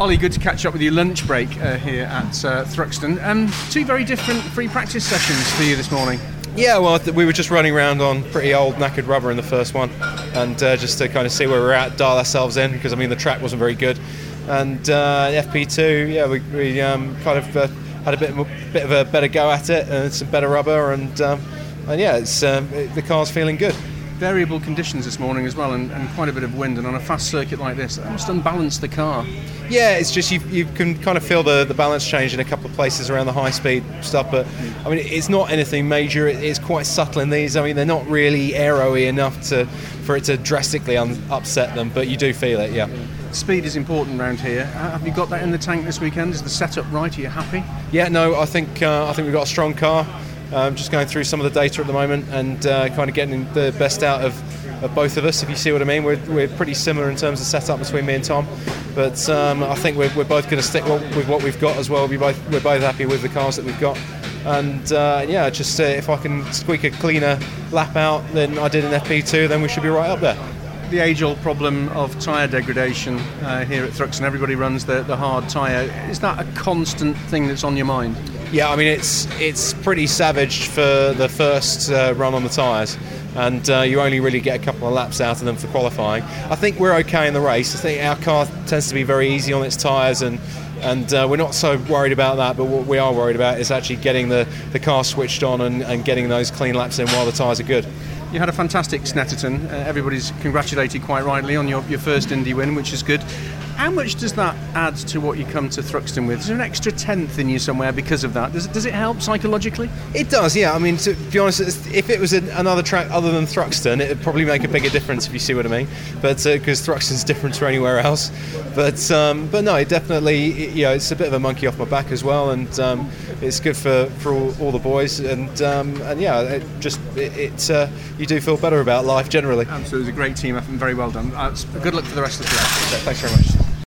Ollie, good to catch up with you. Lunch break uh, here at uh, Thruxton. Um, two very different free practice sessions for you this morning. Yeah, well, th- we were just running around on pretty old knackered rubber in the first one, and uh, just to kind of see where we're at, dial ourselves in because I mean the track wasn't very good, and uh, FP2, yeah, we, we um, kind of uh, had a bit, bit of a better go at it, and some better rubber, and um, and yeah, it's um, it, the car's feeling good. Variable conditions this morning as well, and, and quite a bit of wind. And on a fast circuit like this, that must unbalance the car. Yeah, it's just you, you can kind of feel the, the balance change in a couple of places around the high speed stuff, but I mean it's not anything major. It, it's quite subtle in these. I mean they're not really aeroy enough to for it to drastically un- upset them, but you do feel it. Yeah. Speed is important around here. Have you got that in the tank this weekend? Is the setup right? Are you happy? Yeah, no, I think uh, I think we've got a strong car. Um, just going through some of the data at the moment and uh, kind of getting the best out of, of both of us, if you see what I mean. We're, we're pretty similar in terms of setup between me and Tom, but um, I think we're, we're both going to stick with what we've got as well. We both, we're both happy with the cars that we've got. And uh, yeah, just uh, if I can squeak a cleaner lap out than I did in FP2, then we should be right up there the age-old problem of tyre degradation uh, here at Thruxton. Everybody runs the, the hard tyre. Is that a constant thing that's on your mind? Yeah, I mean it's it's pretty savage for the first uh, run on the tyres, and uh, you only really get a couple of laps out of them for qualifying. I think we're okay in the race. I think our car tends to be very easy on its tyres and. And uh, we're not so worried about that, but what we are worried about is actually getting the, the car switched on and, and getting those clean laps in while the tyres are good. You had a fantastic Snetterton. Uh, everybody's congratulated quite rightly on your, your first Indy win, which is good. How much does that add to what you come to Thruxton with? Is there an extra tenth in you somewhere because of that? Does it, does it help psychologically? It does, yeah. I mean, to be honest, if it was an, another track other than Thruxton, it would probably make a bigger difference if you see what I mean. But because uh, Thruxton's different to anywhere else. But um, but no, it definitely, you know, it's a bit of a monkey off my back as well, and um, it's good for, for all, all the boys. And um, and yeah, it just it, it uh, you do feel better about life generally. Absolutely, it was a great team effort and very well done. Uh, good luck for the rest of the race. thanks very much.